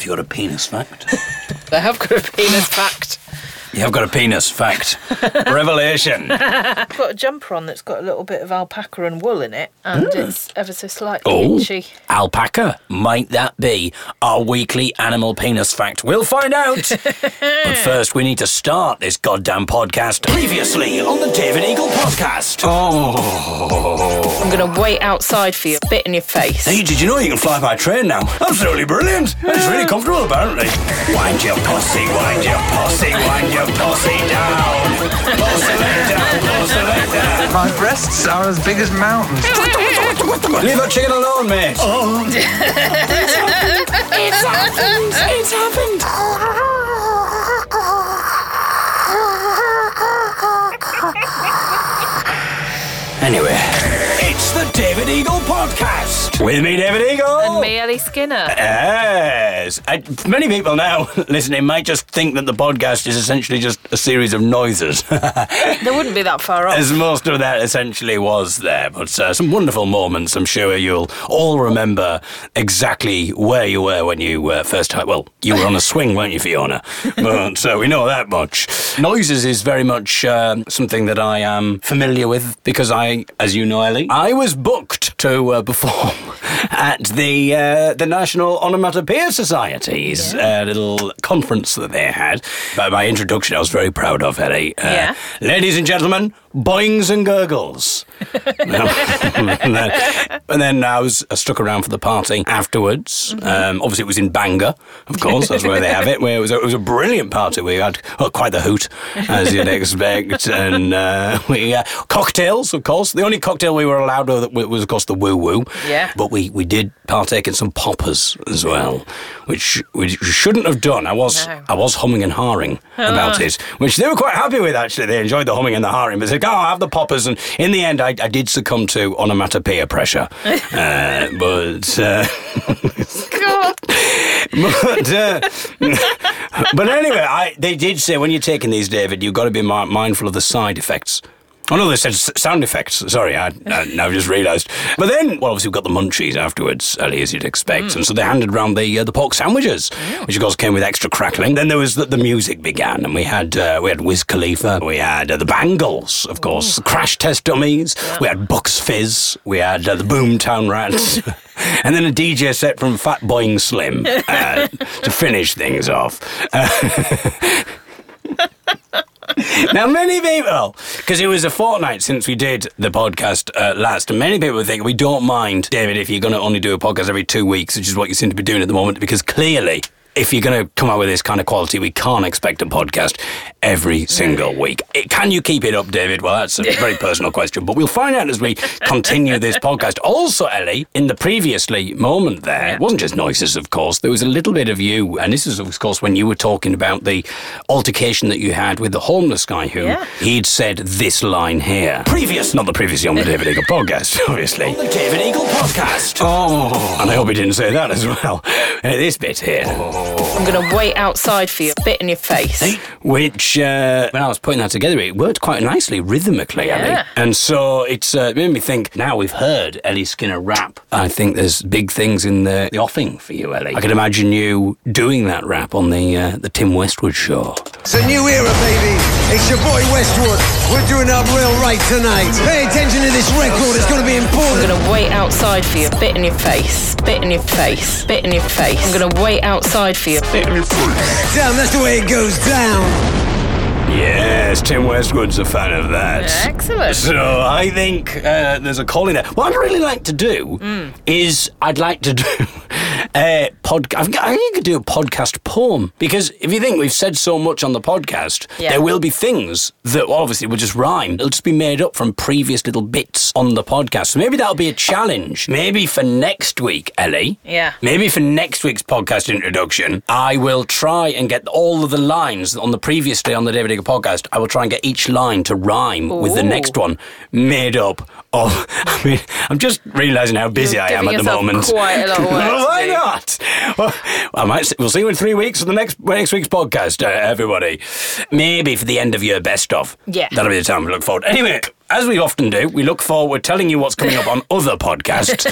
Have you got a penis fact? I have got a penis fact. You have got a penis fact. Revelation. I've got a jumper on that's got a little bit of alpaca and wool in it, and mm. it's ever so slightly Oh, itchy. alpaca. Might that be our weekly animal penis fact? We'll find out. but first, we need to start this goddamn podcast. Previously on the David Eagle podcast. Oh. I'm going to wait outside for you, spit in your face. Hey, did you know you can fly by train now? Absolutely brilliant. It's really comfortable, apparently. Wind your pussy, wind your pussy, wind your pussy down. Pussy down, pussy. My breasts are as big as mountains. Leave that chicken alone, mate. It's happened! It's happened! Anyway, it's the David Eagle podcast. With me, David Eagle. And me, Ellie Skinner. Yes. I, many people now listening might just think that the podcast is essentially just a series of noises, They wouldn't be that far off. as most of that essentially was there. But uh, some wonderful moments, I'm sure you'll all remember exactly where you were when you uh, first heard. Well, you were on a swing, weren't you, Fiona? But so we know that much. Noises is very much um, something that I am familiar with because I, as you know, Ellie, I was booked to uh, perform at the uh, the National Onomatopoeia Society's uh, little conference that they had. By my introduction, I was very proud of Ellie. Uh, Yeah. Ladies and gentlemen, boings and gurgles. And, then, and then I was I stuck around for the party afterwards. Um, obviously, it was in Bangor, of course. That's where they have it. Where it was, a, it was a brilliant party. We had oh, quite the hoot, as you'd expect, and uh, we uh, cocktails, of course. The only cocktail we were allowed was of course, the woo woo. Yeah. But we, we did partake in some poppers as well, which we shouldn't have done. I was No. I was humming and hawing about it, which they were quite happy with. Actually, they enjoyed the humming and the hawing. But they said, "Oh, I'll have the poppers." And in the end, I, I did succumb to onomatopoeia pressure. uh, but uh, God. but, uh, but anyway, I, they did say when you're taking these, David, you've got to be mindful of the side effects. Oh no, they said sound effects. Sorry, I, I now I've just realised. But then, well, obviously we got the munchies afterwards, as you'd expect, and so they handed round the uh, the pork sandwiches, which of course came with extra crackling. Then there was the, the music began, and we had uh, we had Wiz Khalifa, we had uh, the Bangles, of course, Crash Test Dummies, we had Bucks Fizz, we had uh, the Boomtown Rats. And then a DJ set from Fat Boing Slim uh, to finish things off. Uh, now, many people, because it was a fortnight since we did the podcast uh, last, and many people think we don't mind, David, if you're going to only do a podcast every two weeks, which is what you seem to be doing at the moment, because clearly, if you're going to come out with this kind of quality, we can't expect a podcast every single week. It, can you keep it up, David? Well, that's a very personal question, but we'll find out as we continue this podcast. Also, Ellie, in the previously moment there, it wasn't just noises, of course, there was a little bit of you, and this is, of course, when you were talking about the altercation that you had with the homeless guy who Yeah. he'd said this line here. Previous, not the previously on the David Eagle podcast, obviously. the David Eagle podcast. Oh, and I hope he didn't say that as well. This bit here. Oh. I'm going to wait outside for you, spit in your face. Which, uh, when I was putting that together, it worked quite nicely rhythmically, Yeah. Ellie. And so it's uh, made me think. Now we've heard Ellie Skinner rap. I think there's big things in the, the offing for you, Ellie. I can imagine you doing that rap on the uh, the Tim Westwood show. It's a new era, baby. It's your boy Westwood. We're doing up real right tonight. Pay attention to this record. It's going to be important. I'm going to wait outside for you, spit in your face, spit in your face, spit in your face. I'm going to wait outside for you, spit in your face. Damn, that's the way it goes down. Yes, Tim Westwood's a fan of that. Excellent. So I think uh, there's a calling there. What I'd really like to do Hmm. is I'd like to do Uh, a podcast. I think I could do a podcast poem because if you think we've said so much on the podcast, Yeah. there will be things that obviously will just rhyme. It'll just be made up from previous little bits on the podcast. So maybe that'll be a challenge. Maybe for next week, Ellie. Yeah. Maybe for next week's podcast introduction, I will try and get all of the lines on the previous day on the David Eagle podcast. I will try and get each line to rhyme with the next one made up. Oh, I mean, I'm just realizing how busy You're I am at the moment. quite a lot of work Well, to Why do. not? Well, I might. See, we'll see you in three weeks for the next next week's podcast, uh, everybody. Maybe for the end of your best of. Yeah. that'll be the time we look forward. Anyway. As we often do, we look forward to telling you what's coming up on other podcasts.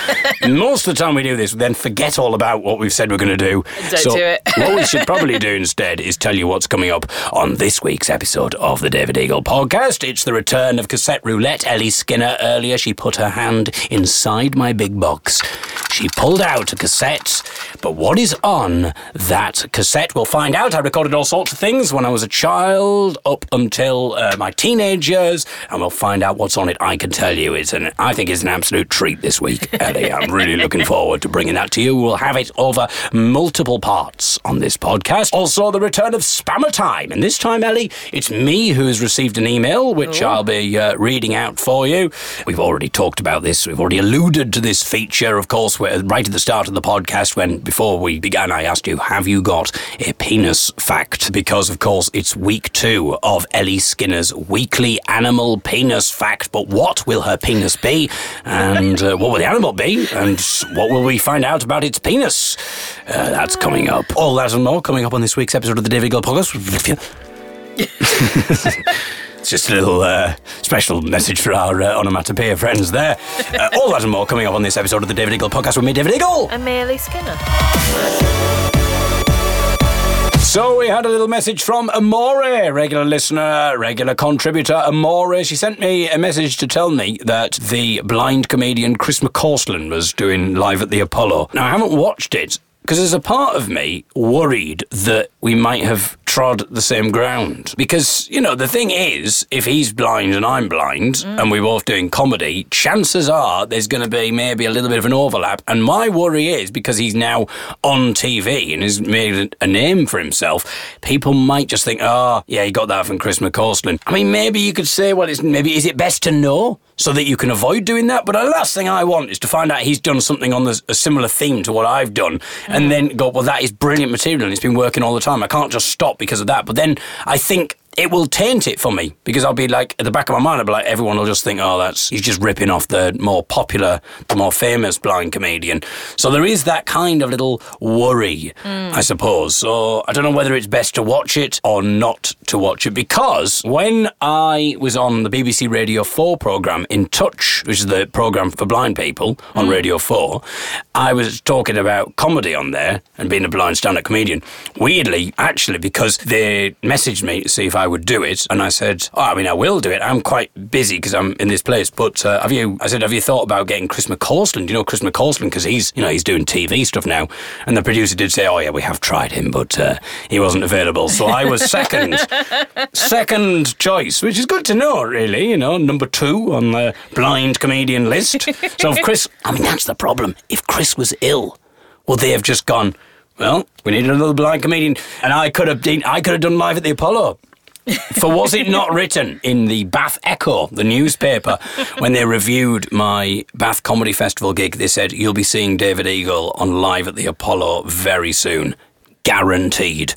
Most of the time we do this, we then forget all about what we've said we're going to do. Don't so do it. what we should probably do instead is tell you what's coming up on this week's episode of the David Eagle podcast. It's the return of cassette roulette. Ellie Skinner earlier, she put her hand inside my big box. She pulled out a cassette, but what is on that cassette? We'll find out. I recorded all sorts of things when I was a child up until uh, my teenage years, and we'll find out what's on it. I can tell you, it's an I think it's an absolute treat this week, Ellie. I'm really looking forward to bringing that to you. We'll have it over multiple parts on this podcast. Also, the return of Spammer Time, and this time, Ellie, it's me who has received an email, which I'll be uh, reading out for you. We've already talked about this. We've already alluded to this feature, of course, where, right at the start of the podcast when before we began, I asked you, have you got a penis fact? Because, of course, it's week two of Ellie Skinner's weekly animal penis fact. But what will her penis be? And uh, what will the animal be? And what will we find out about its penis? Uh, that's coming up. All that and more coming up on this week's episode of the David Gill Podcast. It's just a little uh, special message for our uh, onomatopoeia friends there. Uh, all that and more coming up on this episode of the David Eagle podcast with me, David Eagle. And Merely Skinner. So we had a little message from Amore, regular listener, regular contributor Amore. She sent me a message to tell me that the blind comedian Chris McCausland was doing live at the Apollo. Now I haven't watched it because there's a part of me worried that we might have trod the same ground. Because, you know, the thing is, if he's blind and I'm blind mm. and we're both doing comedy, chances are there's going to be maybe a little bit of an overlap. And my worry is because he's now on TV and has made a name for himself, people might just think, oh, yeah, he got that from Chris McCausland. I mean, maybe you could say, well, it's maybe is it best to know so that you can avoid doing that? But the last thing I want is to find out he's done something on the, a similar theme to what I've done and mm. then go, well, that is brilliant material and it's been working all the time. I can't just stop because of that. But then I think it will taint it for me because I'll be like at the back of my mind I'll be like everyone will just think oh that's he's just ripping off the more popular the more famous blind comedian. So there is that kind of little worry hmm. I suppose. So I don't know whether it's best to watch it or not to watch it because when I was on the BBC Radio 4 programme In Touch which is the programme for blind people on hmm. Radio 4 I was talking about comedy on there and being a blind stand-up comedian. Weirdly actually because they messaged me to see if I would do it, and I said, "Oh, I mean, I will do it. I'm quite busy because I'm in this place. But uh, have you?" I said, "Have you thought about getting Chris McCausland? You know Chris McCausland because he's, you know, he's doing TV stuff now." And the producer did say, "Oh yeah, we have tried him, but uh, he wasn't available." So I was second, second choice, which is good to know, really. You know, number two on the blind comedian list. So if Chris, I mean, that's the problem. If Chris was ill, would they have just gone? Well, we need another blind comedian, and I could have been, I could have done live at the Apollo. For was it not written in the Bath Echo, the newspaper, when they reviewed my Bath Comedy Festival gig? They said you'll be seeing David Eagle on live at the Apollo very soon. Guaranteed,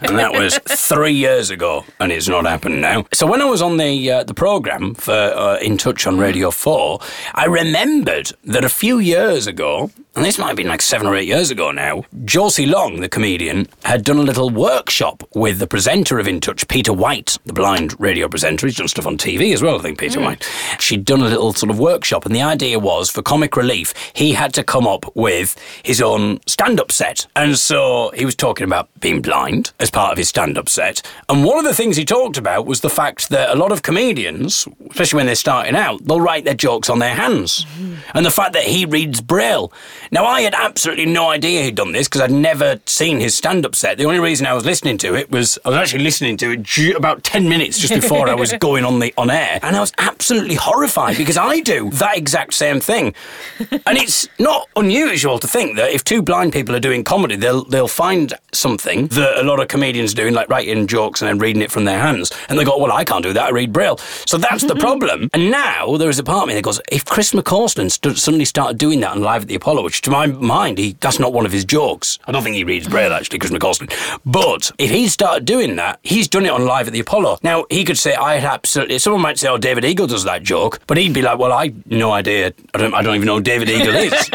and that was three years ago, and it's not happened now. So when I was on the uh, the program for uh, In Touch on Radio Four, I remembered that a few years ago, and this might have been like seven or eight years ago now, Josie Long, the comedian, had done a little workshop with the presenter of In Touch, Peter White, the blind radio presenter. He's done stuff on TV as well, I think, Peter hmm. White. She'd done a little sort of workshop, and the idea was for comic relief, he had to come up with his own stand up set. And so he was talking about being blind as part of his stand up set. And one of the things he talked about was the fact that a lot of comedians, especially when they're starting out, they'll write their jokes on their hands. Hmm. And the fact that he reads Braille. Now, I had absolutely no idea he'd done this because I'd never seen his stand up set. The only reason I was listening to it was I was actually listening to it about 10 minutes just before I was going on the on air. And I was absolutely horrified because I do that exact same thing. And it's not unusual to think that if two blind people are doing comedy, they'll they'll find something that a lot of comedians do, like writing jokes and then reading it from their hands. And they go, Well, I can't do that, I read Braille. So that's the problem. And now there is a part of me that goes, if Chris McCausland suddenly started doing that on live at the Apollo, which to my mind, he that's not one of his jokes. I don't think he reads Braille actually, Chris McCausland. But if he started doing that, he's done it on live at the Apollo. Now he could say I had absolutely. Someone might say, "Oh, David Eagle does that joke," but he'd be like, "Well, I no idea. I don't. I don't even know who David Eagle is."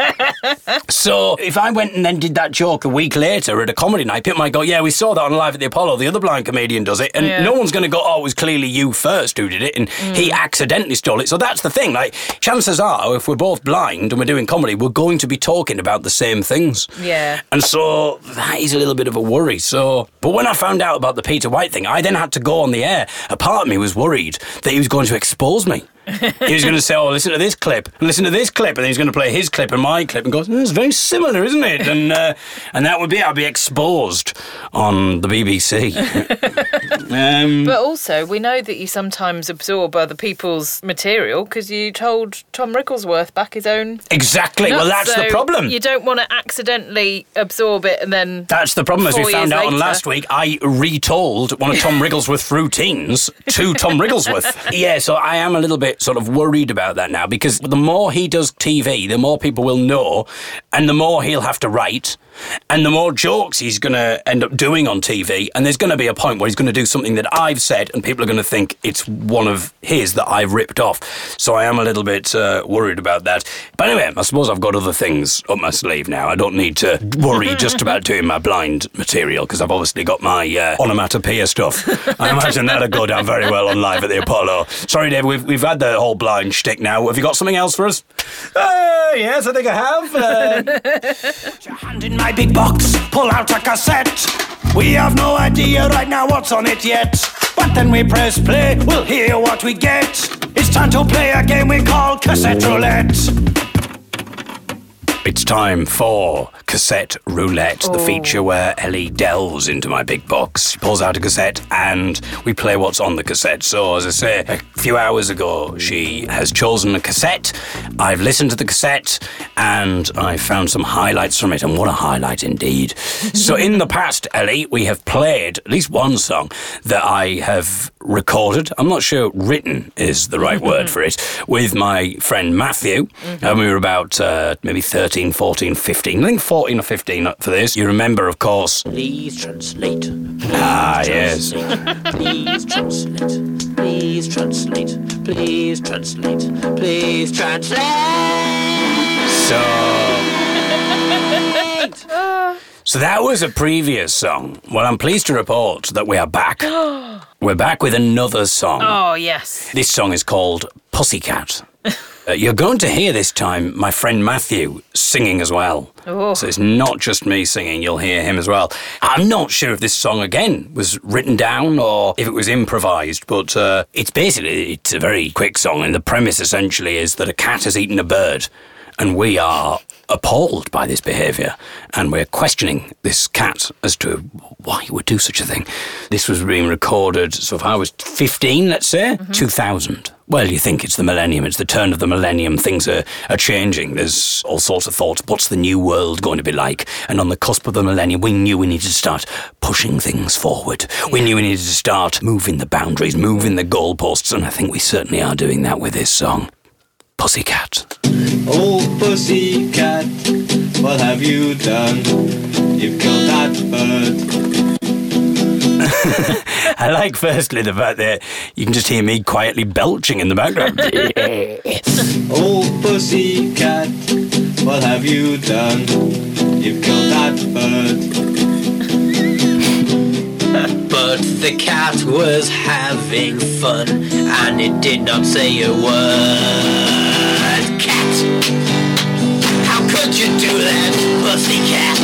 so if I went and then did that joke a week later at a comedy night, people might go, "Yeah, we saw that on live at the Apollo. The other blind comedian does it," and Yeah. no one's going to go, "Oh, it was clearly you first who did it," and mm. he accidentally stole it. So that's the thing. Like, chances are, if we're both blind and we're doing comedy, we're going to be talking about the same things. Yeah. And so that is a little bit of a worry. So, but when I found out about the Peter White thing, I then had to go on the air. A part of me was worried that he was going to expose me. He was going to say, "Oh, listen to this clip, and listen to this clip," and then he's going to play his clip and my clip, and go, "It's very similar, isn't it?" And uh, and that would be I'd be exposed on the BBC. um, But also, we know that you sometimes absorb other people's material because you told Tom Wrigglesworth back his own. exactly. well, nuts, that's the problem. You don't want to accidentally absorb it and then. That's the problem, as we found out on last week. I retold one of Tom Wrigglesworth's routines to Tom Wrigglesworth. Yeah, so I am a little bit sort of worried about that now because the more he does TV, the more people will know, and the more he'll have to write, and the more jokes he's going to end up doing on TV. And there's going to be a point where he's going to do something that I've said, and people are going to think it's one of his that I've ripped off. So I am a little bit uh, worried about that. But anyway, I suppose I've got other things up my sleeve now. I don't need to worry just about doing my blind material because I've obviously got my uh, onomatopoeia stuff. I imagine that'll go down very well on live at the Apollo. Sorry, Dave, we've, we've had the whole blind shtick now. Have you got something else for us? Uh, yes, I think I have. Uh, Put your hand in my big box, pull out a cassette. We have no idea right now what's on it yet. But then we press play, we'll hear what we get. It's time to play a game we call Cassette Roulette. It's time for Cassette Roulette, the feature where Ellie delves into my big box, She pulls out a cassette, and we play what's on the cassette. So, as I say, a few hours ago, she has chosen a cassette. I've listened to the cassette, and I found some highlights from it, and what a highlight indeed. so, in the past, Ellie, we have played at least one song that I have recorded. I'm not sure written is the right word for it, with my friend Matthew. And we were about uh, maybe 13, 14, 15. I think 14 or 15 for this. You remember, of course. Please translate. Ah, yes. Please translate. Please translate. Please translate. Please translate. So. So that was a previous song. Well, I'm pleased to report that we are back. We're back with another song. Oh, yes. This song is called Pussycat. Uh, you're going to hear this time my friend Matthew singing as well. Oh. So it's not just me singing, you'll hear him as well. I'm not sure if this song again was written down or if it was improvised, but uh, it's basically it's a very quick song and the premise essentially is that a cat has eaten a bird and we are appalled by this behaviour and we're questioning this cat as to why he would do such a thing. This was being recorded, so if I was 15, let's say, mm-hmm. 2000. Well, you think it's the millennium, it's the turn of the millennium, things are, are changing. There's all sorts of thoughts. What's the new world going to be like? And on the cusp of the millennium, we knew we needed to start pushing things forward. We knew we needed to start moving the boundaries, moving the goalposts, and I think we certainly are doing that with this song. Pussycat. Oh, pussycat, what have you done? You've killed that bird. I like, firstly, the fact that you can just hear me quietly belching in the background. Oh, pussycat, what have you done? You've killed that bird. But the cat was having fun and it did not say a word. You do that, pussycat?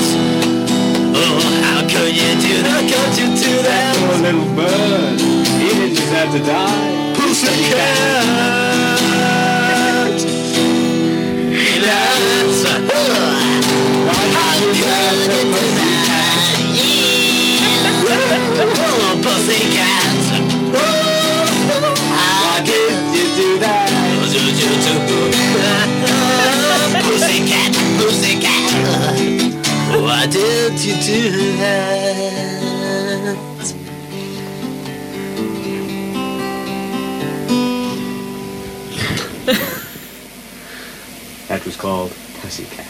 Oh, how could you do that? Could you do that? Poor little bird, he didn't deserve to die. Pussycat. That's how could you do that? Oh, pussycat. How Did you do that? Pussycat, pussycat. Why did you do that? That was called Pussycat.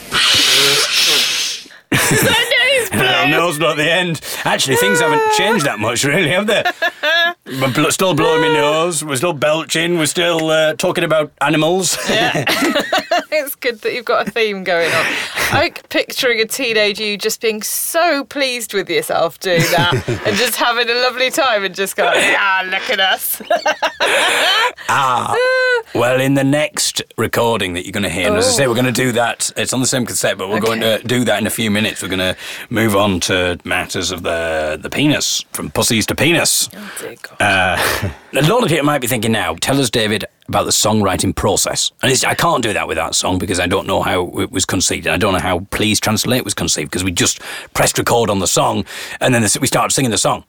No, nose, not the end. Actually, things haven't changed that much, really, have they? We're bl- still blowing my nose. We're still belching. We're still uh, talking about animals. Yeah. it's good that you've got a theme going on. I like picturing a teenage you just being so pleased with yourself doing that and just having a lovely time and just going, ah, look at us. ah. Well, in the next recording that you're going to hear, and as I say, we're going to do that. It's on the same cassette, but we're going to do that in a few minutes. We're going to move on to matters of the the penis, from pussies to penis. Oh, Dear God. Uh, a lot of people might be thinking now, tell us, David, about the songwriting process. And I can't do that with that song because I don't know how it was conceived. I don't know how Please Translate was conceived because we just pressed record on the song and then we started singing the song.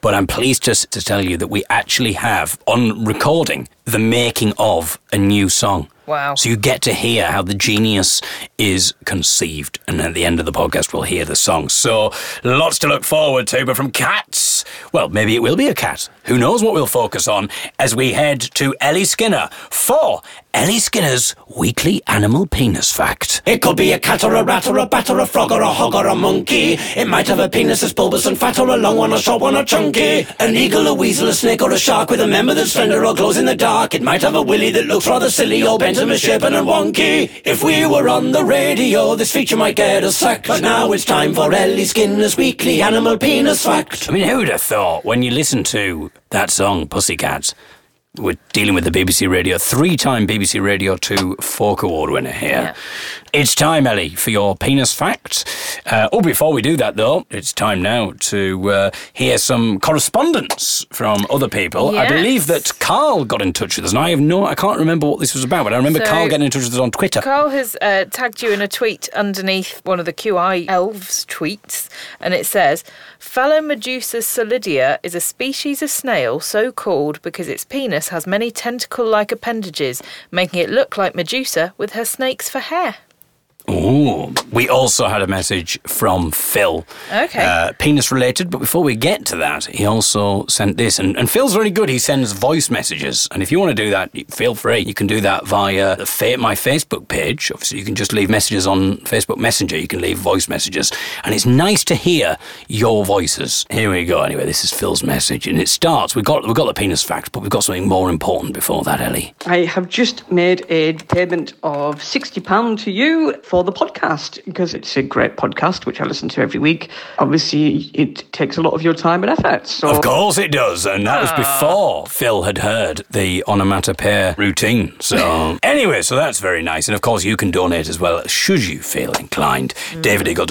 But I'm pleased to, to tell you that we actually have on recording the making of a new song. Wow. So you get to hear how the genius is conceived. And at the end of the podcast, we'll hear the song. So lots to look forward to. But from cats, well, maybe it will be a cat. Who knows what we'll focus on as we head to Ellie Skinner for Ellie Skinner's weekly animal penis fact. It could be a cat or a rat or a bat or a frog or a hog or a monkey. It might have a penis that's bulbous and fat or a long one, a short one, or chunky. An eagle, a weasel, a snake or a shark with a member that's slender or glows in the dark. It might have a willy that looks rather silly or bent and misshapen and wonky. If we were on the radio, this feature might get us sacked. But now it's time for Ellie Skinner's weekly animal penis fact. I mean, who'd have thought when you listen to that song, Pussycats? We're dealing with the BBC Radio, three time BBC Radio 2 Folk Award winner here. It's time, Ellie, for your penis fact. Uh, oh, before we do that, though, it's time now to uh, hear some correspondence from other people. I believe that Carl got in touch with us, and I have no, I can't remember what this was about, but I remember So- Carl getting in touch with us on Twitter. Carl has uh, tagged you in a tweet underneath one of the QI elves tweets, and it says, Phallomedusa solida is a species of snail so called because its penis has many tentacle-like appendages, making it look like Medusa with her snakes for hair. Oh, we also had a message from Phil. Okay. Uh, penis related, but before we get to that, he also sent this. And, and Phil's really good. He sends voice messages. And if you want to do that, feel free. You can do that via the fa- my Facebook page. Obviously, you can just leave messages on Facebook Messenger. You can leave voice messages. And it's nice to hear your voices. Here we go. Anyway, this is Phil's message. And it starts, we've got, we've got the penis fact, but we've got something more important before that, Ellie. I have just made a payment of £60 to you for the podcast because it's a great podcast which I listen to every week. Obviously, it takes a lot of your time and effort. So Of course it does, and that was before Phil had heard the onomatopoeia routine. So anyway, so that's very nice, and of course you can donate as well should you feel inclined. Mm. David Eagle.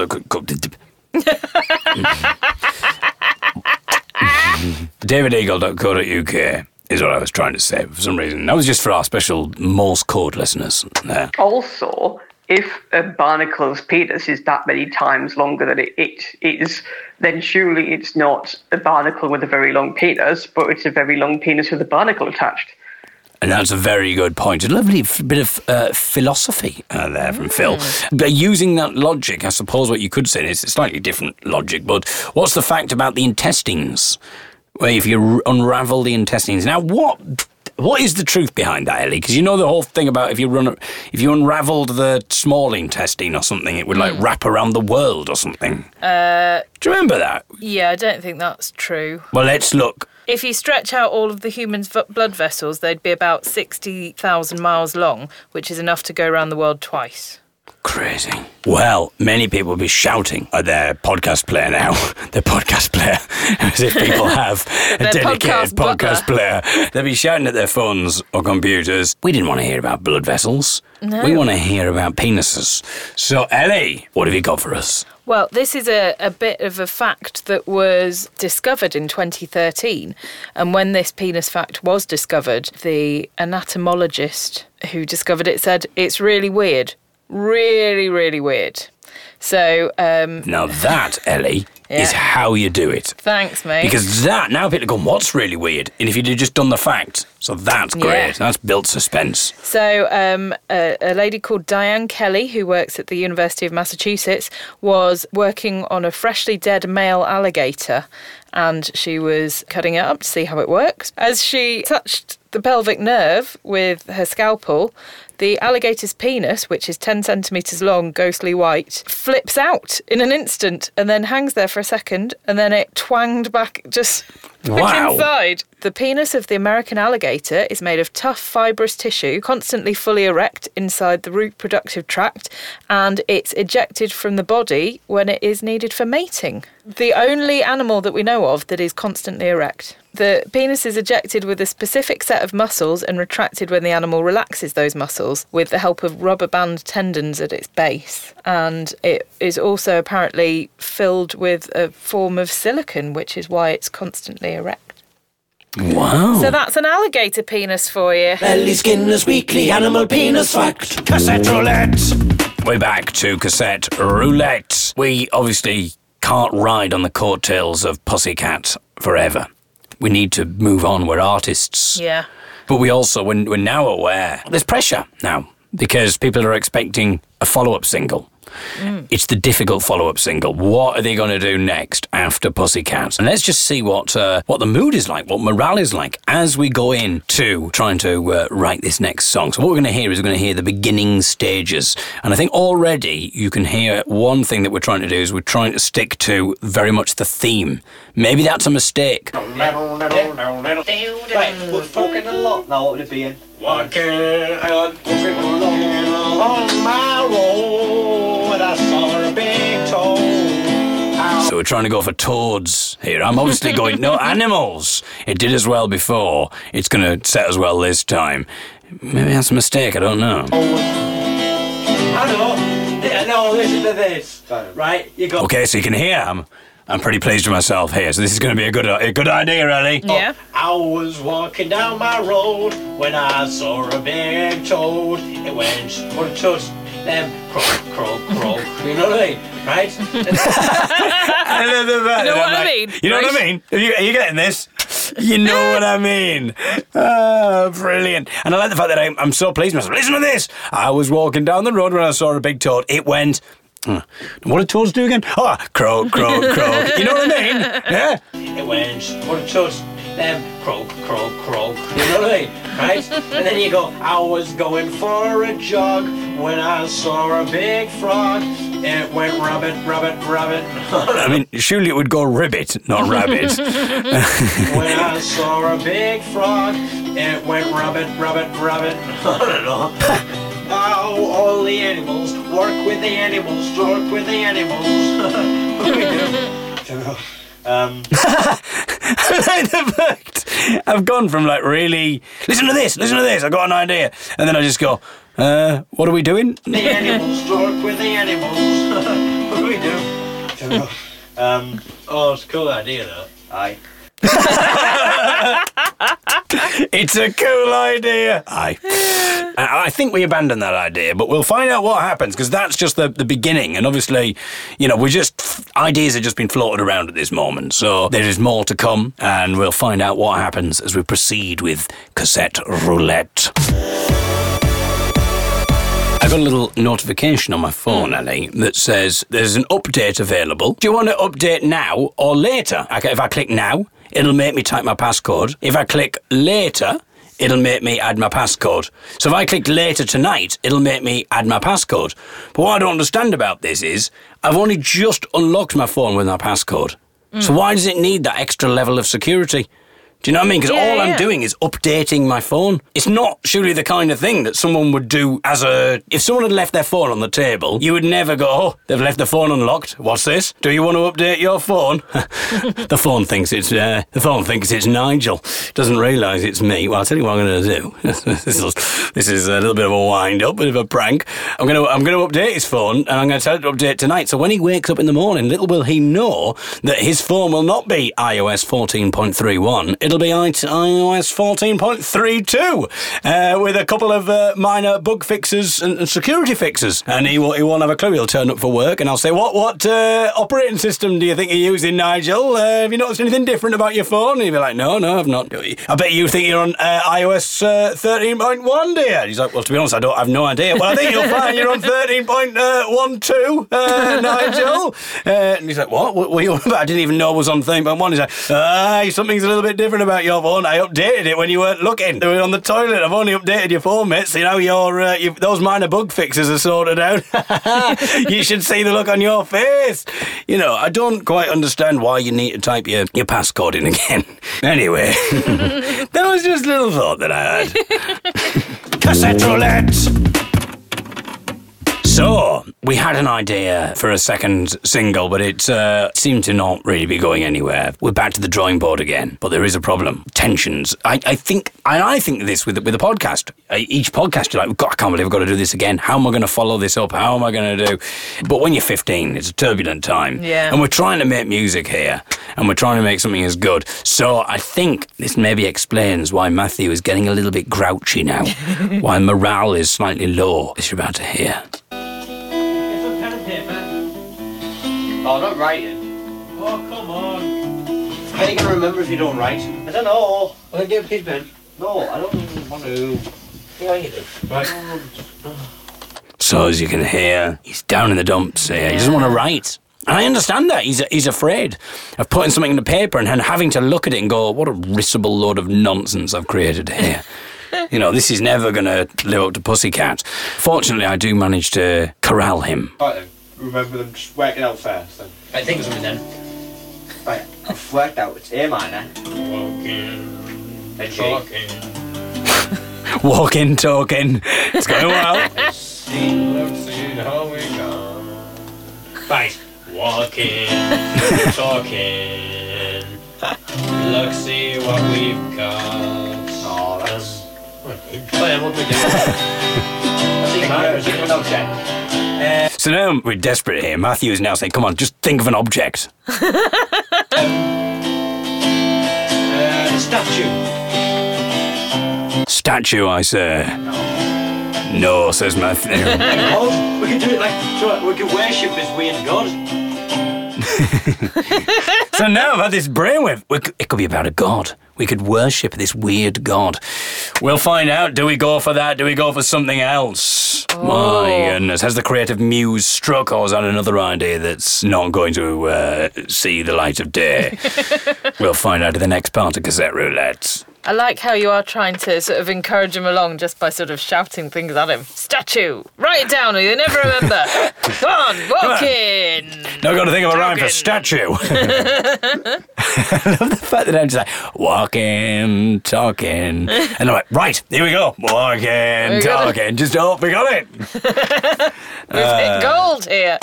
DavidEagle.co.uk is what I was trying to say for some reason. That was just for our special Morse code listeners there. Also, if a barnacle's penis is that many times longer than it, it is, then surely it's not a barnacle with a very long penis, but it's a very long penis with a barnacle attached. And that's a very good point. A lovely f- bit of uh, philosophy uh, there from Phil. But using that logic, I suppose what you could say is it's slightly different logic, but what's the fact about the intestines? Where if you r- unravel the intestines. Now, what what is the truth behind that, Ellie? Because you know the whole thing about if you run, if you unravelled the small intestine or something, it would like wrap around the world or something. Uh, Do you remember that? Yeah, I don't think that's true. Well, let's look. If you stretch out all of the human's v- blood vessels, they'd be about 60,000 miles long, which is enough to go around the world twice. Crazy. Well, many people will be shouting at their podcast player now. their podcast player, as if people have a dedicated podcast podcast player. They'll be shouting at their phones or computers. We didn't want to hear about blood vessels. We want to hear about penises. So, Ellie, what have you got for us? Well, this is a, a bit of a fact that was discovered in 2013. And when this penis fact was discovered, the anatomologist who discovered it said it's really weird. Really, really weird. So, um, Now, that, Ellie, is how you do it. thanks, mate. Because that, now people are going, what's really weird? And if you'd have just done the fact, so that's great. Yeah. That's built suspense. So, um, a, a lady called Diane Kelly, who works at the University of Massachusetts, was working on a freshly dead male alligator and she was cutting it up to see how it works. As she touched the pelvic nerve with her scalpel, the alligator's penis, which is 10 centimetres long, ghostly white, flips out in an instant and then hangs there for a second and then it twanged back just Wow. inside. The penis of the American alligator is made of tough, fibrous tissue, constantly fully erect inside the reproductive tract, and it's ejected from the body when it is needed for mating. The only animal that we know of that is constantly erect. The penis is ejected with a specific set of muscles and retracted when the animal relaxes those muscles with the help of rubber band tendons at its base. And it is also apparently filled with a form of silicon, which is why it's constantly erect. Wow. So that's an alligator penis for you. Belly Skinner's weekly animal penis fact. Cassette roulette. We're back to cassette roulette. We obviously can't ride on the coattails of Pussycat forever. We need to move on. We're artists. Yeah. But we also, we're, we're now aware there's pressure now because people are expecting a follow up single. It's the difficult follow up single. What are they going to do next after Pussycat? And let's just see what uh, what the mood is like, what morale is like as we go into trying to uh, write this next song. So, what we're going to hear is we're going to hear the beginning stages. And I think already you can hear one thing that we're trying to do is we're trying to stick to very much the theme. Maybe that's a mistake. Right, we're talking a lot now, what would it be in? Walking on, walking along on my road, I saw a big toad. So we're trying to go for toads here. I'm obviously going, no, animals. It did as well before. It's going to set as well this time. Maybe that's a mistake, I don't know. I know, yeah, no, listen to this. Right, you go. Okay, so you can hear I'm, I'm pretty pleased with myself here. So this is going to be a good, a good idea, Ellie. Yeah. I was walking down my road when I saw a big toad. It went, what a toad, them, croak, croak, croak. You know what I mean? Right? I know the- You know what I'm like, mean, You know what I mean? Are you, are you getting this? You know what I mean. Oh, brilliant. And I like the fact that I'm, I'm so pleased myself. Listen to this. I was walking down the road when I saw a big toad. It went. "Hmm, What do toads do again? Oh, croak, croak, croak. You know what I mean? Yeah. It went, what a toad, them, croak, croak, croak. You know what I mean? Right? And then you go, I was going for a jog when I saw a big frog. It went rabbit, rabbit, rabbit. I mean, surely it would go ribbit, not rabbit. When I saw a big frog, it went rabbit, rabbit, rabbit. I don't know. Oh, all the animals work with the animals, work with the animals. what do we do? Um, I like the fact I've gone from like really listen to this, listen to this. I got an idea, and then I just go, uh, what are we doing? the animals work with the animals. what do we do? Um, oh, it's a cool idea though. Aye. It's a cool idea. I I think we abandoned that idea, but we'll find out what happens because that's just the, the beginning. And obviously, you know, we're just, ideas have just been floated around at this moment. So there is more to come, and we'll find out what happens as we proceed with cassette roulette. I got a little notification on my phone, hmm. Ellie, that says there's an update available. Do you want to update now or later? Okay, if I click now, it'll make me type my passcode. If I click later, it'll make me add my passcode. So if I click later tonight, it'll make me add my passcode. But what I don't understand about this is I've only just unlocked my phone with my passcode. So why does it need that extra level of security? Do you know what I mean? Because Yeah, all I'm yeah. doing is updating my phone. It's not surely the kind of thing that someone would do as a. If someone had left their phone on the table, you would never go, oh, they've left the phone unlocked. What's this? Do you want to update your phone? the phone thinks it's. Uh, the phone thinks it's Nigel. Doesn't realise it's me. Well, I'll tell you what I'm going to do. this, is, this is a little bit of a wind up, bit of a prank. I'm going to. I'm going to update his phone, and I'm going to tell it to update tonight. So when he wakes up in the morning, little will he know that his phone will not be iOS 14.31. It'll be iOS 14.32 uh, with a couple of uh, minor bug fixes and, and security fixes. And he, will, he won't have a clue. He'll turn up for work and I'll say, What what uh, operating system do you think you're using, Nigel? Uh, have you noticed anything different about your phone? And he'll be like, No, no, I've not. I bet you think you're on uh, iOS uh, 13.1, dear. And he's like, Well, to be honest, I don't have no idea. Well, I think you'll find you're on 13.12, uh, Nigel. And he's like, What? What were you on about? I didn't even know it was on 13.1. He's like, Ah, something's a little bit different about your phone. I updated it when you weren't looking. They were on the toilet. I've only updated your phone, mate. So now your, uh, your those minor bug fixes are sorted out. you should see the look on your face. You know, I don't quite understand why you need to type your, your passcode in again. Anyway, that was just a little thought that I had. Cassette roulette. So, we had an idea for a second single, but it uh, seemed to not really be going anywhere. We're back to the drawing board again, but there is a problem. Tensions. I, I think, and I think this with, with the podcast. Each podcast, you're like, God, I can't believe I've got to do this again. How am I going to follow this up? How am I going to do? But when you're 15, it's a turbulent time. Yeah. And we're trying to make music here, and we're trying to make something as good. So I think this maybe explains why Matthew is getting a little bit grouchy now, why morale is slightly low, as you're about to hear. Paper. Oh, not writing. Oh, come on. How are you going to remember if you don't write? I don't know. Well, get a piece of pen. No, I don't want to. Yeah, you do. Right. So as you can hear, he's down in the dumps here. He doesn't want to write. And I understand that. He's, he's afraid of putting something in the paper and then having to look at it and go, what a risible load of nonsense I've created here. you know, this is never going to live up to Pussycat. Fortunately, I do manage to corral him. Right then. Remember them just work it out first then. Right, think of something then. Right, I've worked out it's A minor. Walking, And talking. Walking, talking. It's going well. See, look, see how we go. Right. Walking, talking. Look, see what we've got. Oh, that's. Oh, yeah, what we C minor, is it? No, check. So now we're desperate here. Matthew is now saying, come on, just think of an object. Uh, statue. Statue, I say. No, says Matthew. Oh, we can do it like. so We can worship this weird god. So now I've had this brainwave. It could be about a god. We could worship this weird god. We'll find out. Do we go for that? Do we go for something else? My goodness. Has the creative muse struck or is that another idea that's not going to uh, see the light of day? we'll find out in the next part of Cassette Roulette. I like how you are trying to sort of encourage him along just by sort of shouting things at him. Statue! Write it down or you'll never remember. Come on, walk in! Now I've got to think of a rhyme for statue. I love the fact that I'm just like, walking, talking. And I'm like, right, here we go. Walking, we got it. talking. Just, oh, we got it. We've hit uh, gold here.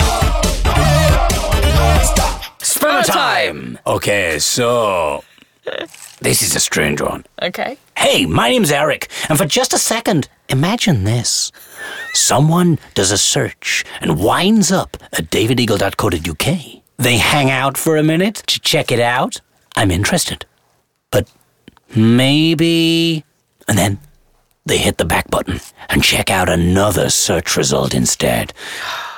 Spell Spell time. Okay, so this is a strange one. Okay. Hey, my name's Eric, and for just a second, imagine this. Someone does a search and winds up at davideagle.co.uk. They hang out for a minute to check it out. I'm interested. But maybe. And then they hit the back button and check out another search result instead.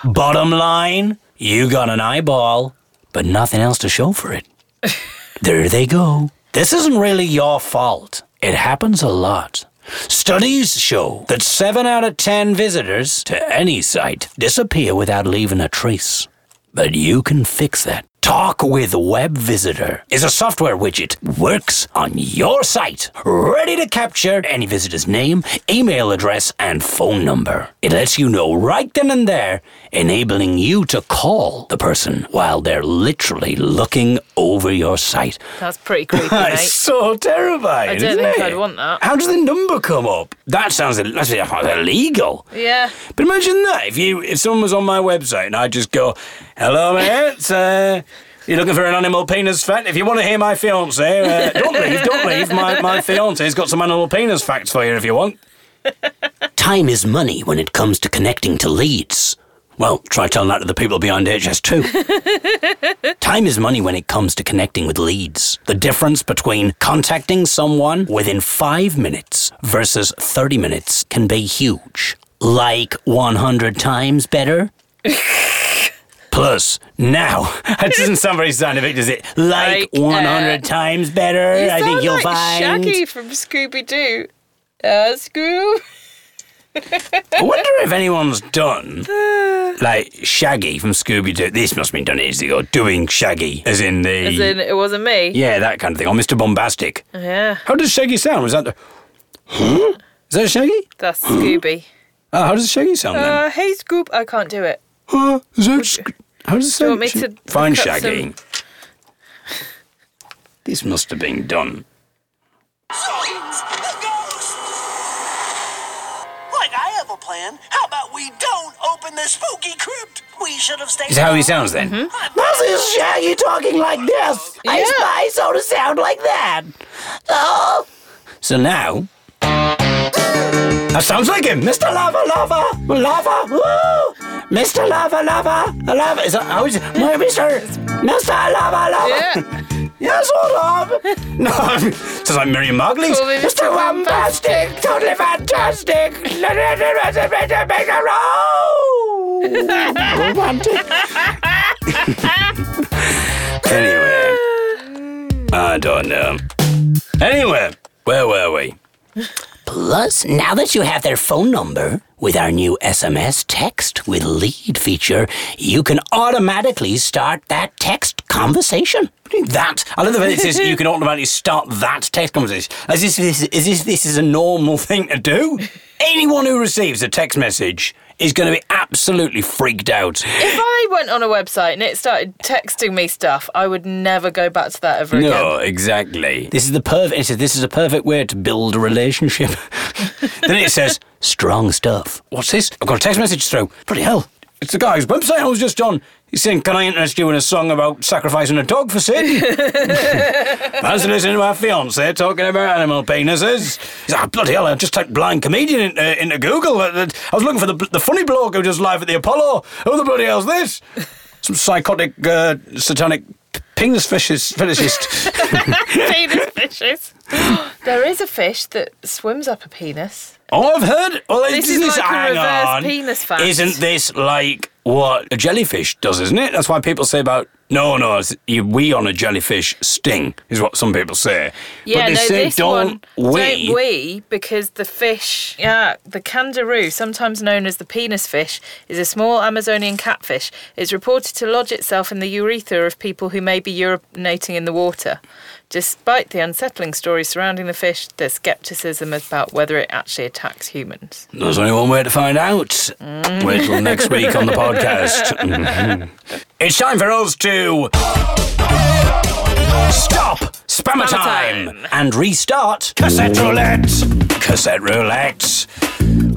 Bottom line, you got an eyeball, but nothing else to show for it. There they go. This isn't really your fault. It happens a lot. Studies show that 7 out of 10 visitors to any site disappear without leaving a trace. But you can fix that. Talk with Web Visitor is a software widget works on your site, ready to capture any visitor's name, email address, and phone number. It lets you know right then and there, enabling you to call the person while they're literally looking over your site. That's pretty creepy, That's so terrifying. I don't think it? I'd want that. How does the number come up? That sounds that's illegal. Yeah. But imagine that if you if someone was on my website and I just go, "Hello, mate. Uh, you looking for an animal penis fact? If you want to hear my fiance, uh, don't leave. Don't leave. My my fiance's got some animal penis facts for you if you want." Time is money when it comes to connecting to leads. Well, try telling that to the people behind HS2. Time is money when it comes to connecting with leads. The difference between contacting someone within five minutes versus 30 minutes can be huge. Like 100 times better? Plus, now, that doesn't sound very scientific, does it? Like, Like, uh, 100 times better, I think you'll like find. Shaggy from Scooby Doo. Uh, Scoo. I wonder if anyone's done like Shaggy from Scooby Doo. This must have been done ages ago. Doing Shaggy, as in the As in, it wasn't me. yeah, that kind of thing, or Mr. Boombastic. Yeah, How does Shaggy sound? Was that the? Huh? Is that Shaggy? that's Scooby. Oh, how does Shaggy sound then? Uh, hey, Scoop. I can't do it. Huh? Is that? Sh- how does it Do you sound? want me to Find look up Shaggy. This must have been done. Like I have a plan. How about we don't open the spooky crypt? We should have stayed. Is that how he sounds then? Mm-hmm. This is Shaggy talking like this. I Yeah. spy so to sound like that. Oh. So now. That sounds like him, Mr. Lava Lava Lava. Woo! Mr. Lava Lava Lava. Is that how is it? My Mr. Mr. Lava Lava. Yeah. Yes, hold on. No, sounds like Miriam Margolyes. Call me Mr. Mr. Boombastic, totally fantastic. Romantic. anyway, I don't know. Anyway, where were we? Plus, now that you have their phone number with our new SMS text with lead feature, you can automatically start that text conversation. That I love the fact it says you can automatically start that text conversation. As this, this is this this is a normal thing to do. Anyone who receives a text message is going to be absolutely freaked out. If I went on a website and it started texting me stuff, I would never go back to that ever No, again. No, exactly. This is the perfect. This is a perfect way to build a relationship. then it says strong stuff. What's this? I've got a text message through. Bloody hell! It's the guy's website I was just on. He's saying, "Can I interest you in a song about sacrificing a dog for Satan?" I was listening to my fiance talking about animal penises. He's like, ah, "Bloody hell! I just typed blind comedian into, uh, into Google. Uh, uh, I was looking for the the funny bloke who does live at the Apollo. Who the bloody hell's this? Some psychotic, uh, satanic." Penis fetish- fetishist. penis fishes. there is a fish that swims up a penis. Oh, I've heard. Well, This isn't is like a reverse on. penis fact. Isn't this like what a jellyfish does? Isn't it? That's why people say about no, no. It's, you wee on a jellyfish sting is what some people say. Yeah, but they no, say this don't one wee. don't wee because the fish, yeah, the candiru, sometimes known as the penis fish, is a small Amazonian catfish. It's reported to lodge itself in the urethra of people who may be urinating in the water. Despite the unsettling stories surrounding the fish, there's skepticism about whether it actually attacks humans. There's only one way to find out. Mm. Wait till next week on the podcast. It's time for us to stop spammer Spammer time time. and restart cassette roulette. Cassette roulette.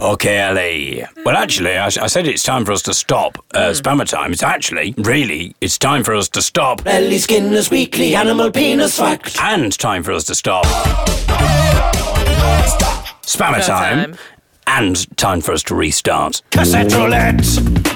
Okay, Ellie. Well, actually, I, I said it's time for us to stop uh, spammer time. It's actually, really, it's time for us to stop Ellie Skinner's weekly animal penis fact. and time for us to stop spammer Spammer time, time. and time for us to restart cassette roulette.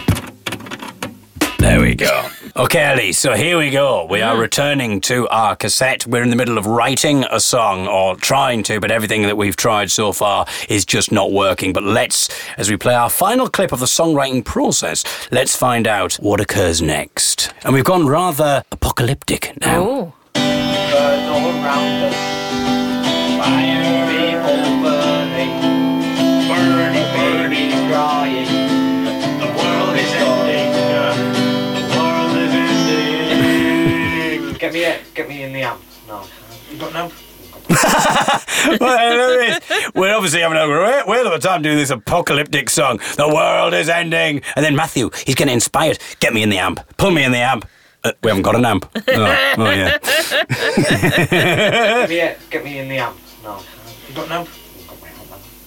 There we go. Okay, Ellie, so here we go. We are returning to our cassette. We're in the middle of writing a song, or trying to, but everything that we've tried so far is just not working. But let's, as we play our final clip of the songwriting process, let's find out what occurs next. And we've gone rather apocalyptic now. Oh, Birds Get me it. Get me in the amp. No. You got no? well, there it is. We're obviously having a great whale of a time doing this apocalyptic song. The world is ending. And then Matthew, he's getting inspired. Get me in the amp. Pull me in the amp. Uh, we haven't got an amp. Oh, oh yeah. Get me it. Get me in the amp. No. You got no? Amp.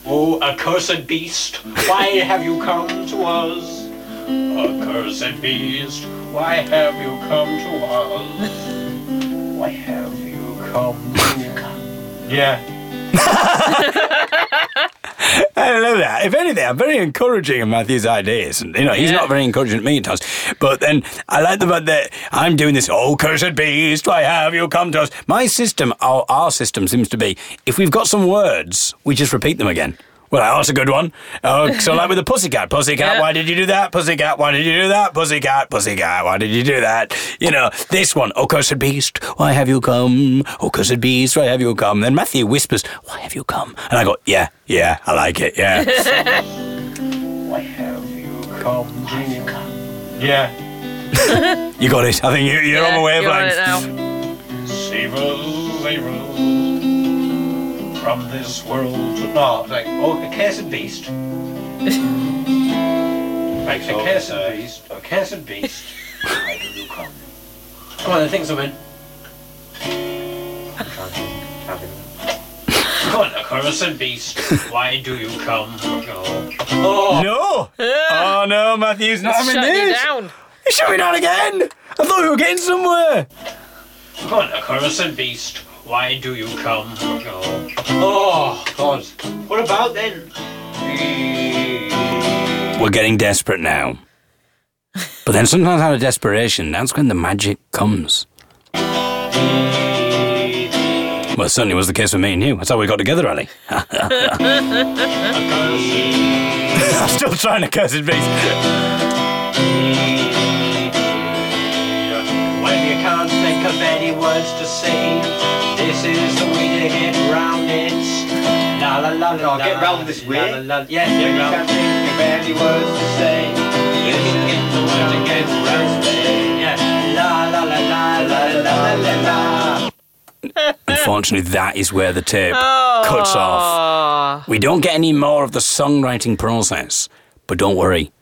Oh, accursed beast, why have you come to us? Accursed beast, why have you come to us? Why have you come to Yeah. I love that. If anything, I'm very encouraging of Matthew's ideas. And, you know, he's Yeah. not very encouraging at me at times. But then I like the fact that I'm doing this, oh, cursed beast, why have you come to us? My system, our, our system seems to be, if we've got some words, we just repeat them again. Well, that's a good one. Oh, so like with the pussycat, pussycat, Yeah. why did you do that? Pussycat, why did you do that? Pussycat, pussycat, why did you do that? You know, this one, oh cursed beast, why have you come? Oh cursed beast, why have you come? Then Matthew whispers, why have you come? And I go, yeah, yeah, I like it, yeah. Why have you come? Yeah. you got it. I think you, you're on the you're it wavelength. now. Save us, a rule from this world to not. Like, oh, a cursed beast. Like, a cursed beast, a cursed beast. Why do you come? Come on, the things are in. Come on, a cursed beast. Why do you come? Oh, No! Ah. Oh no, Matthew's not having Shut you this. down. You're shutting down again. I thought we were getting somewhere. come on, a cursed beast. Why do you come? Oh, God. What about then? We're getting desperate now. But then sometimes out of desperation, that's when the magic comes. Well, it certainly was the case with me and you. That's how we got together, Ali. I'm still trying to curse his beast. When you can't think of any words to say, this is the way to get round it. La la la la. Get round this way. La, la, la. You can't think of any words to say, you can get the to get round it. Unfortunately, that is where the tape oh. cuts off. We don't get any more of the songwriting process, but don't worry,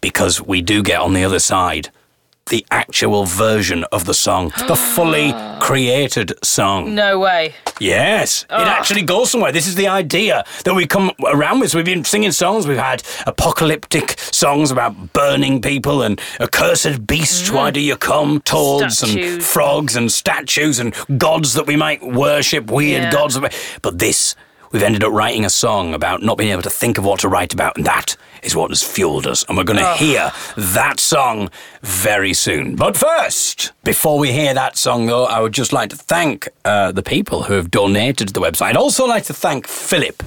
because we do get on the other side the actual version of the song, the fully created song. No way. Yes, it oh. actually goes somewhere. This is the idea that we come around with. So we've been singing songs. We've had apocalyptic songs about burning people and accursed beasts. Mm. Why do you come? Toads and Statues. frogs and statues and gods that we might worship. Weird Yeah. gods. But this, we've ended up writing a song about not being able to think of what to write about, and that is what has fueled us. And we're going to hear that song very soon. But first, before we hear that song, though, I would just like to thank uh, the people who have donated to the website. I'd also like to thank Philip.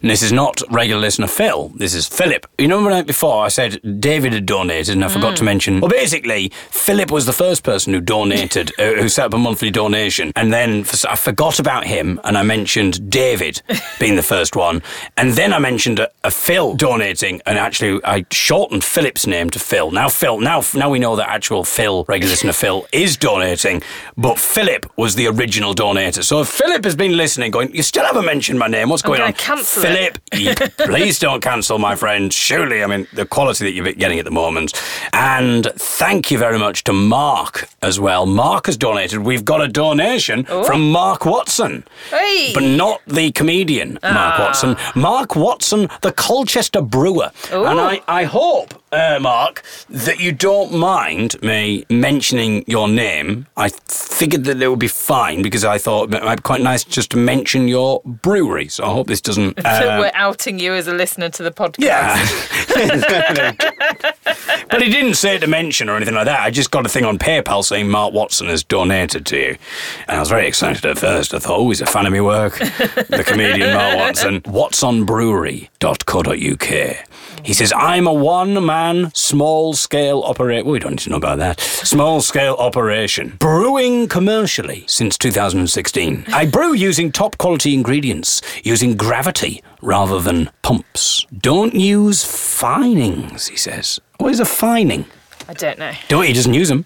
And this is not regular listener Phil. This is Philip. You know, before I said David had donated, and I forgot to mention. Well, basically, Philip was the first person who donated, uh, who set up a monthly donation, and then I forgot about him, and I mentioned David being the first one, and then I mentioned a, a Phil donating, and actually I shortened Philip's name to Phil. Now Phil, now now we know that actual Phil, regular listener Phil, is donating, but Philip was the original donator. So if Philip has been listening, going, you still haven't mentioned my name. What's I'm going on? cancel Philip, please don't cancel, my friend. Surely, I mean, the quality that you're getting at the moment. And thank you very much to Mark as well. Mark has donated. We've got a donation from Mark Watson. Hey. But not the comedian, Mark ah. Watson. Mark Watson, the Colchester brewer. And I, I hope, uh, Mark, that you don't mind me mentioning your name. I figured that it would be fine because I thought it might be quite nice just to mention your brewery. So I hope this doesn't. So uh, we're outing you as a listener to the podcast. yeah. but he didn't say it to mention or anything like that. I just got a thing on PayPal saying Mark Watson has donated to you. And I was very excited at first. I thought, oh, he's a fan of my work. the comedian Mark Watson. WatsonBrewery.co.uk. He says, I'm a one man, small scale operation. Well, we don't need to know about that. Small scale operation. Brewing commercially since 2016. I brew using top quality ingredients, using gravity rather than pumps. Don't use finings, he says. What is a fining? I don't know. Don't he doesn't use them.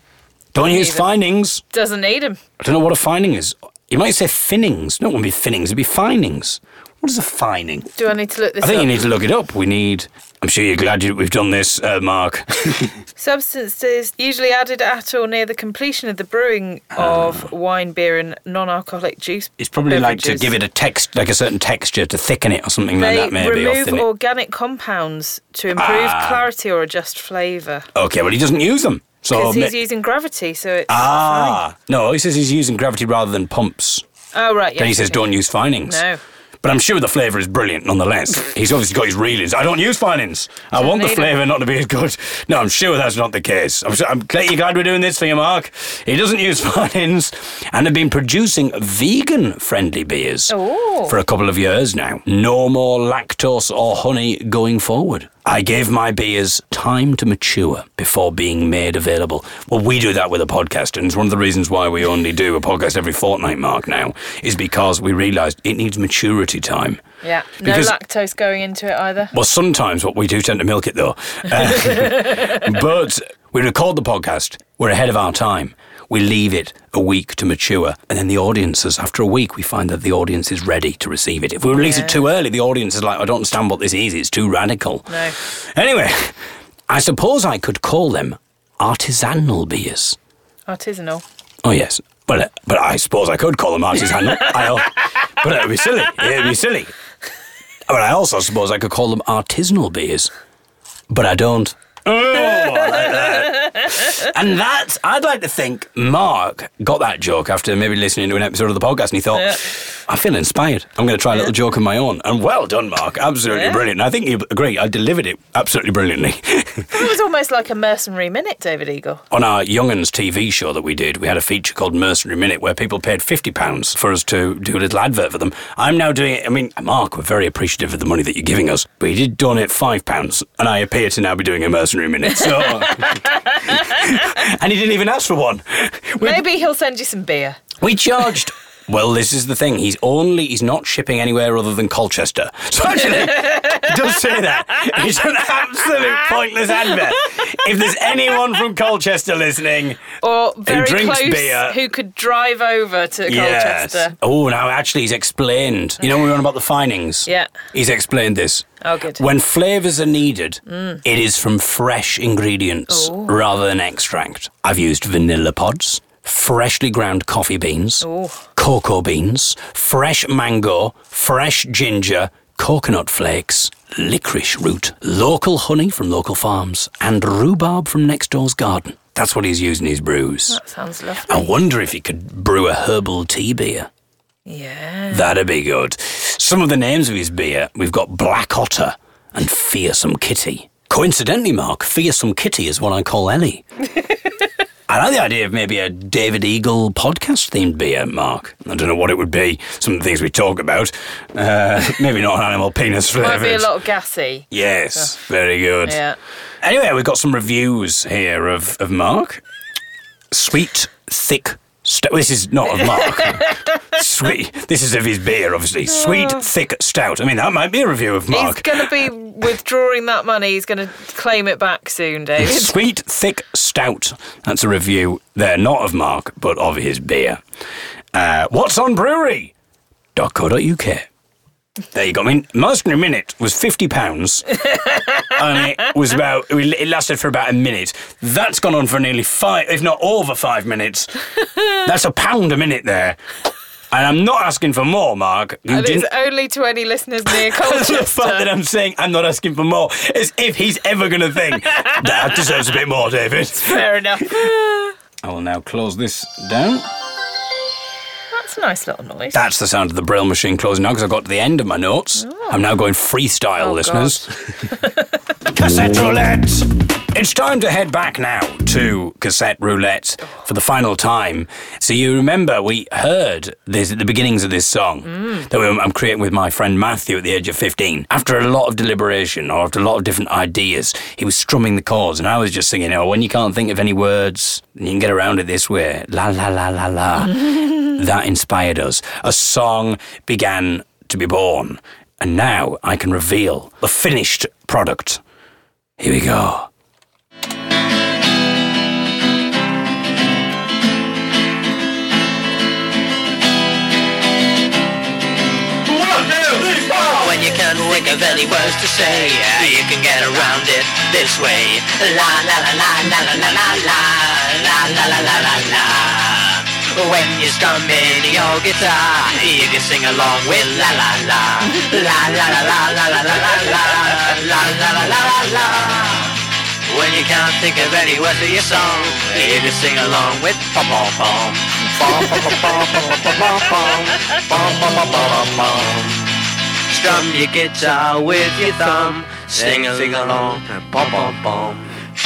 Don't use use 'em. finings. Doesn't need them. I don't know what a fining is. You might say finnings. No, it wouldn't be finnings, it'd be finings. What is a fining? Do I need to look this I think up? you need to look it up. We need. I'm sure you're glad you, we've done this, uh, Mark. Substances usually added at or near the completion of the brewing of wine, beer, and non-alcoholic juice. It's probably like to beverages. give it a text, like a certain texture, to thicken it or something like They that, maybe. or remove thin it. organic compounds to improve Ah. clarity or adjust flavour. Okay, well, he doesn't use them. So Because he's ma- using gravity, so it's ah, no, he says he's using gravity rather than pumps. fine. Oh right, yeah. then he says don't use finings. No. But I'm sure the flavour is brilliant nonetheless. He's obviously got his reelings. I don't use finings. I want the flavour not to be as good. No, I'm sure that's not the case. I'm, sure, I'm glad we're doing this for you, Mark. He doesn't use finings and have been producing vegan friendly beers Ooh. for a couple of years now. No more lactose or honey going forward. I gave my beers time to mature before being made available. Well, we do that with a podcast, and it's one of the reasons why we only do a podcast every fortnight, Mark, now, is because we realised it needs maturity time. Yeah. No Because- lactose going into it either. Well, sometimes what we do tend to milk it though. Uh, but we record the podcast, we're ahead of our time. We leave it a week to mature, and then the audiences, after a week, we find that the audience is ready to receive it. If we release it too early, the audience is like, I don't understand what this is, it's too radical. No. Anyway, I suppose I could call them artisanal beers. Artisanal. Oh, yes. But, uh, but I suppose I could call them artisanal. I, but it would be silly. It would be silly. But I also suppose I could call them artisanal beers. But I don't. Oh, I like that. and that's, I'd like to think Mark got that joke after maybe listening to an episode of the podcast and he thought, I feel inspired. I'm going to try a little joke of my own. And well done, Mark. Absolutely Yeah. brilliant. And I think you agree. I delivered it absolutely brilliantly. It was almost like a mercenary minute, David Eagle. on our Young'uns TV show that we did, we had a feature called Mercenary Minute where people paid £50 for us to do a little advert for them. I'm now doing it. I mean, Mark, we're very appreciative of the money that you're giving us, but he did donate £5 and I appear to now be doing a Mercenary Minute. So. and he didn't even ask for one. We, Maybe he'll send you some beer. we charged. Well, this is the thing. He's only he's not shipping anywhere other than Colchester. So actually, he does say that. It's an absolute pointless advert. If there's anyone from Colchester listening, Or very drinks close beer. who could drive over to Colchester. Oh, now actually, he's explained. You know, what we were on about the finings. Yeah. He's explained this. Oh, good. When flavours are needed, it is from fresh ingredients Oh. rather than extract. I've used vanilla pods, freshly ground coffee beans, Oh. cocoa beans, fresh mango, fresh ginger, coconut flakes, licorice root, local honey from local farms, and rhubarb from next door's garden. That's what he's using his brews. That sounds lovely. I wonder if he could brew a herbal tea beer. Yeah. That'd be good. Some of the names of his beer we've got Black Otter and Fearsome Kitty. Coincidentally, Mark, Fearsome Kitty is what I call Ellie. I like the idea of maybe a David Eagle podcast themed beer, Mark. I don't know what it would be. Some of the things we talk about. Uh, maybe not an animal penis flavour. Might be a lot gassy. Yes, very good. Yeah. Anyway, we've got some reviews here of, of Mark. Sweet, thick. St- this is not of Mark. Sweet. This is of his beer, obviously. Sweet, thick stout. I mean, that might be a review of Mark. He's going to be withdrawing that money. He's going to claim it back soon, David. Sweet, thick stout. That's a review there, not of Mark, but of his beer. Uh, Watson Brewery? .co.uk. There you go. I mean, Mercenary Minute was fifty pounds, and it was about. It lasted for about a minute. That's gone on for nearly five, if not over five minutes. That's a pound a minute there, and I'm not asking for more, Mark. You and didn't. it's only to any listeners near the fact that I'm saying I'm not asking for more is if he's ever going to think that deserves a bit more, David. Fair enough. I will now close this down. That's a nice little noise. That's the sound of the Braille machine closing now because I've got to the end of my notes. Oh. I'm now going freestyle, Oh, listeners. cassette roulette. It's time to head back now to cassette roulette for the final time. So you remember we heard this at the beginnings of this song mm. that I'm creating with my friend Matthew at the age of 15. After a lot of deliberation or after a lot of different ideas, he was strumming the chords and I was just singing, oh, when you can't think of any words, you can get around it this way. La la la la la. that inspired us. A song began to be born. And now I can reveal the finished product. Here we go. When you can't think of any words to say, you can get around it this way. La la la la la la la la la la la la la la la. When you're strumming your guitar, you can sing along with la la la la la la la la la la la la la la la la la. When you can't think of any words for your song, you just sing along with pom pom pom. pom pom pom pom pom pom pom pom pom pom. Strum your guitar with your thumb, sing sing along, pom pom pom.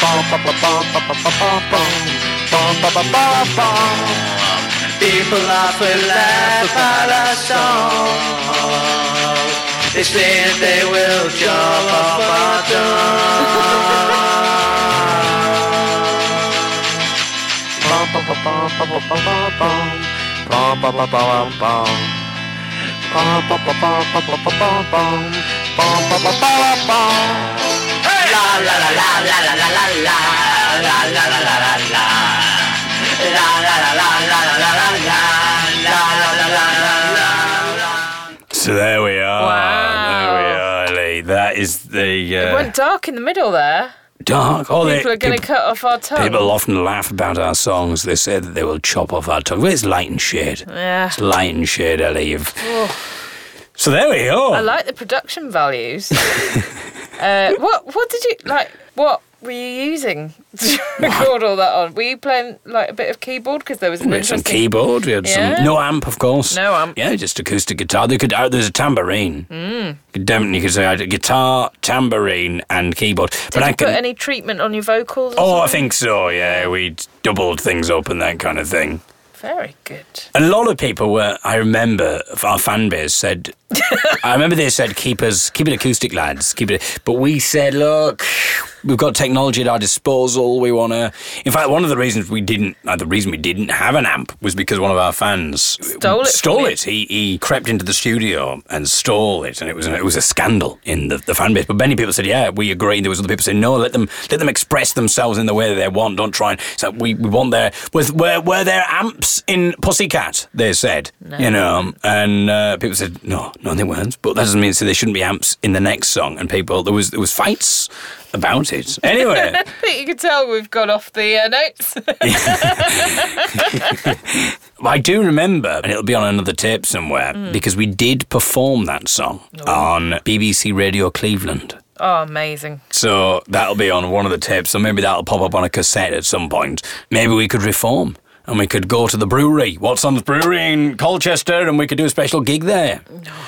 pom pom pom pom pom pom pom, pom pom pom pom. People often laugh at our song. They said they will jump off our So there we are. There we are, Lee. That is the It uh, went dark in the middle there. dark. Oh, they- People are going to cut off our tongue. People often laugh about our songs. They say that they will chop off our tongue. Well, it's light and shade. Yeah. It's light and shade, Ellie. You've- So there we go. I like the production values. uh, what what did you like? What were you using to record all that on? Were you playing like a bit of keyboard because there was an we had some interesting keyboard. We had Yeah? some no amp, of course. No amp. Yeah, just acoustic guitar. They could. Uh, there's a tambourine. Mm. Definitely, you could say I had a guitar, tambourine, and keyboard. Did but you I can. put any treatment on your vocals? or oh, I something? think so. Yeah, we doubled things up and that kind of thing. very good. A lot of people were. I remember our fan base said. I remember they said keep us keep it acoustic, lads. Keep it. But we said, look, we've got technology at our disposal. We want to. In fact, one of the reasons we didn't, uh, the reason we didn't have an amp was because one of our fans Stole it Stole it. He he crept into the studio and stole it, and it was it was a scandal in the, the fan base. But many people said, yeah, we agree. There was other people saying, no, let them let them express themselves in the way that they want. Don't try and so we, we want their was were were there amps in Pussycat? They said, you know, and uh, people said, no, no, they weren't. But that doesn't mean so there shouldn't be amps in the next song. And people there was there was fights about it. Anyway. I think you can tell we've gone off the uh, notes. I do remember, and it'll be on another tape somewhere, because we did perform that song on BBC Radio Cleveland. oh, amazing. So that'll be on one of the tapes, so maybe that'll pop up on a cassette at some point. Maybe we could reform. And we could go to the brewery, What's on the brewery in Colchester, and we could do a special gig there.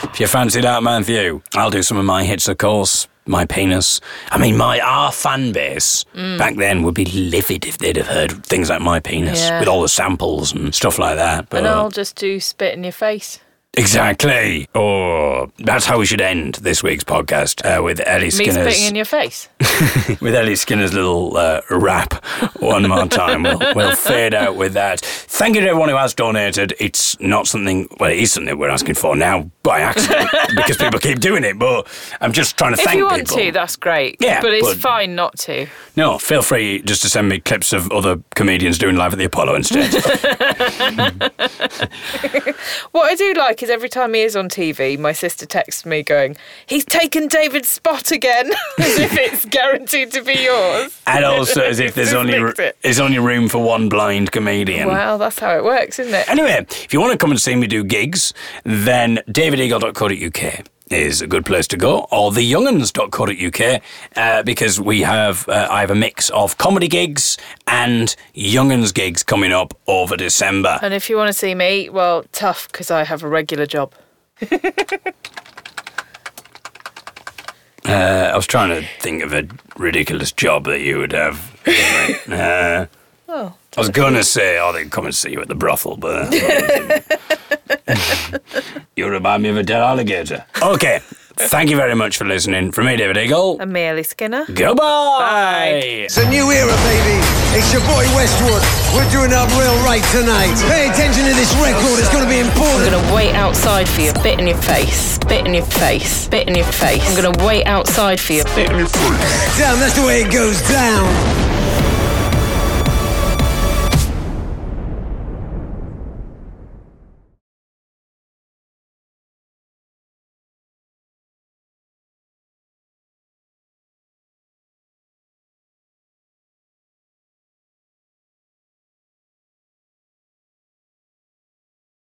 If you fancy that, Matthew, I'll do some of my hits, of course. My penis. I mean, my our fan base mm. back then would be livid if they'd have heard things like my penis Yeah. with all the samples and stuff like that. But And I'll just do spit in your face. Exactly. Oh, that's how we should end this week's podcast uh, with Ellie Me Skinner's spitting in your face. with Ellie Skinner's little uh, rap one more time. We'll, we'll fade out with that. Thank you to everyone who has donated. It's not something, well, it is something we're asking for now by accident because people keep doing it, but I'm just trying to If thank you want people. to, that's great. Yeah, but it's but- fine not to. no, feel free just to send me clips of other comedians doing live at the Apollo instead. What I do like is every time he is on TV, my sister texts me going, "He's taken David's spot again," as if it's guaranteed to be yours. and also as if there's only, it. there's only room for one blind comedian. Well, that's how it works, isn't it? Anyway, if you want to come and see me do gigs, then davideagle.co.uk is a good place to go, or theyounguns.co.uk, uh, because we have uh, I have a mix of comedy gigs and younguns gigs coming up over December. And if you want to see me, well, tough because I have a regular job. Uh, I was trying to think of a ridiculous job that you would have. Oh, I was going to say, oh, they'd come and see you at the brothel, but. Uh, you remind me of a dead alligator. Okay, thank you very much for listening. From me, David Eagle. I'm Ellie Skinner. Goodbye. It's a new era, baby. It's your boy Westwood. We're doing up real right tonight. Pay attention to this record. It's going to be important. I'm gonna wait outside for you. Spit in your face. Spit in your face. Spit in your face. I'm gonna wait outside for you. Spit in your face. Damn, that's the way it goes down.